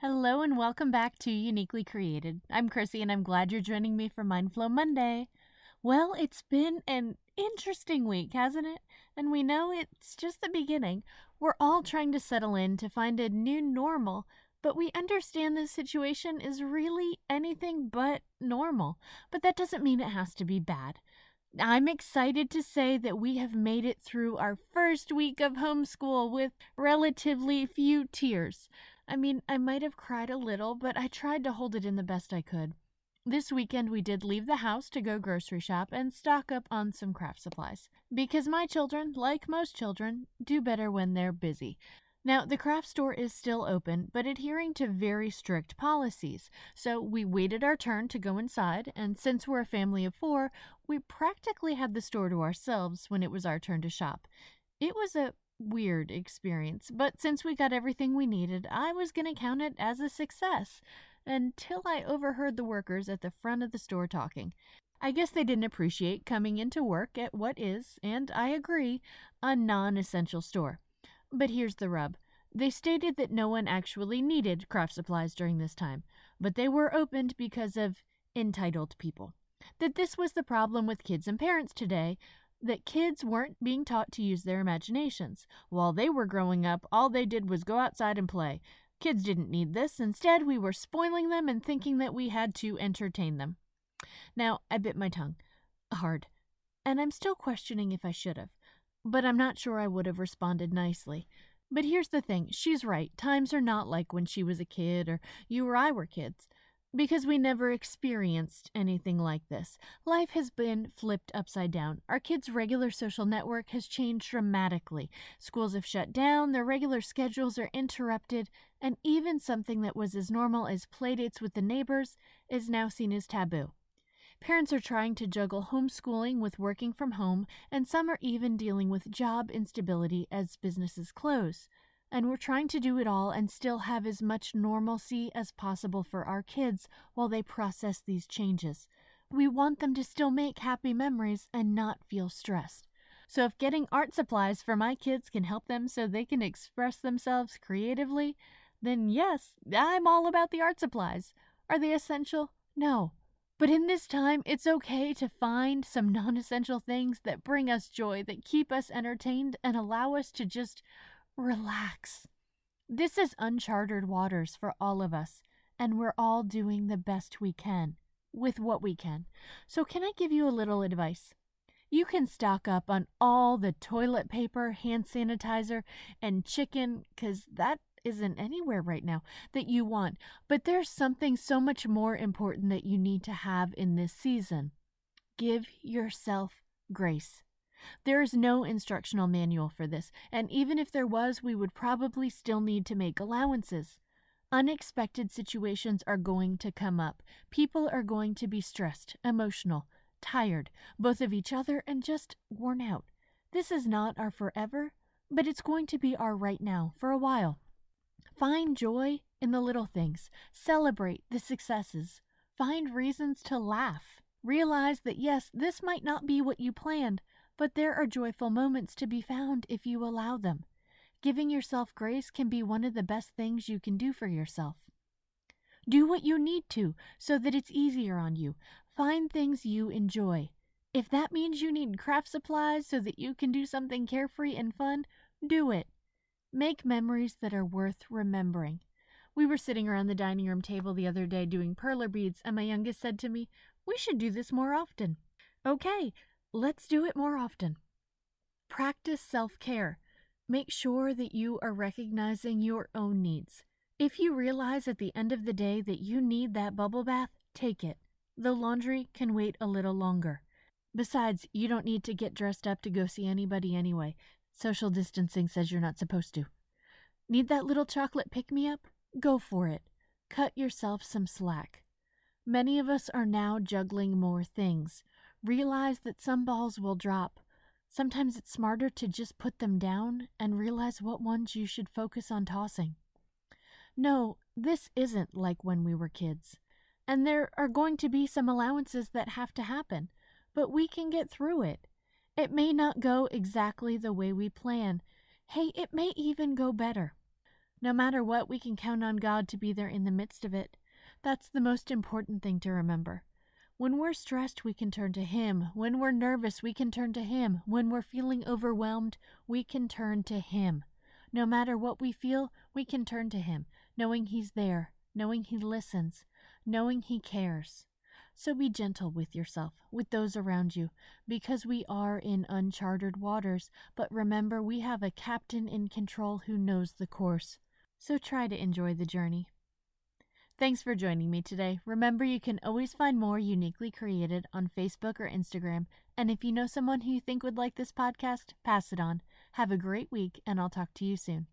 Hello and welcome back to Uniquely Created. I'm Chrissy and I'm glad you're joining me for Mindflow Monday. Well, it's been an interesting week, hasn't it? And we know it's just the beginning. We're all trying to settle in to find a new normal, but we understand this situation is really anything but normal. But that doesn't mean it has to be bad. I'm excited to say that we have made it through our first week of homeschool with relatively few tears. I mean, I might have cried a little, but I tried to hold it in the best I could. This weekend, we did leave the house to go grocery shop and stock up on some craft supplies. Because my children, like most children, do better when they're busy. Now, the craft store is still open, but adhering to very strict policies. So we waited our turn to go inside, and since we're a family of four, we practically had the store to ourselves when it was our turn to shop. It was a weird experience, but since we got everything we needed, I was going to count it as a success until I overheard the workers at the front of the store talking. I guess they didn't appreciate coming into work at what is, and I agree, a non essential store. But here's the rub. They stated that no one actually needed craft supplies during this time, but they were opened because of entitled people. That this was the problem with kids and parents today, that kids weren't being taught to use their imaginations. While they were growing up, all they did was go outside and play. Kids didn't need this. Instead, we were spoiling them and thinking that we had to entertain them. Now, I bit my tongue. Hard. And I'm still questioning if I should have. But I'm not sure I would have responded nicely. But here's the thing she's right. Times are not like when she was a kid or you or I were kids because we never experienced anything like this. Life has been flipped upside down. Our kids' regular social network has changed dramatically. Schools have shut down, their regular schedules are interrupted, and even something that was as normal as playdates with the neighbors is now seen as taboo. Parents are trying to juggle homeschooling with working from home, and some are even dealing with job instability as businesses close and we're trying to do it all and still have as much normalcy as possible for our kids while they process these changes. We want them to still make happy memories and not feel stressed. So, if getting art supplies for my kids can help them so they can express themselves creatively, then yes, I'm all about the art supplies. Are they essential? No. But in this time, it's okay to find some non essential things that bring us joy, that keep us entertained, and allow us to just relax. This is uncharted waters for all of us, and we're all doing the best we can with what we can. So, can I give you a little advice? You can stock up on all the toilet paper, hand sanitizer, and chicken, because that isn't anywhere right now that you want. But there's something so much more important that you need to have in this season. Give yourself grace. There is no instructional manual for this, and even if there was, we would probably still need to make allowances. Unexpected situations are going to come up. People are going to be stressed, emotional, tired, both of each other and just worn out. This is not our forever, but it's going to be our right now for a while. Find joy in the little things, celebrate the successes, find reasons to laugh. Realize that yes, this might not be what you planned, but there are joyful moments to be found if you allow them. Giving yourself grace can be one of the best things you can do for yourself. Do what you need to so that it's easier on you. Find things you enjoy. If that means you need craft supplies so that you can do something carefree and fun, do it. Make memories that are worth remembering. We were sitting around the dining room table the other day doing perler beads, and my youngest said to me, We should do this more often. Okay, Let's do it more often. Practice self care. Make sure that you are recognizing your own needs. If you realize at the end of the day that you need that bubble bath, take it. The laundry can wait a little longer. Besides, you don't need to get dressed up to go see anybody anyway. Social distancing says you're not supposed to. Need that little chocolate pick me up? Go for it. Cut yourself some slack. Many of us are now juggling more things. Realize that some balls will drop. Sometimes it's smarter to just put them down and realize what ones you should focus on tossing. No, this isn't like when we were kids. And there are going to be some allowances that have to happen, but we can get through it. It may not go exactly the way we plan. Hey, it may even go better. No matter what, we can count on God to be there in the midst of it. That's the most important thing to remember. When we're stressed, we can turn to Him. When we're nervous, we can turn to Him. When we're feeling overwhelmed, we can turn to Him. No matter what we feel, we can turn to Him, knowing He's there, knowing He listens, knowing He cares. So be gentle with yourself, with those around you, because we are in uncharted waters. But remember, we have a captain in control who knows the course. So try to enjoy the journey. Thanks for joining me today. Remember, you can always find more uniquely created on Facebook or Instagram. And if you know someone who you think would like this podcast, pass it on. Have a great week, and I'll talk to you soon.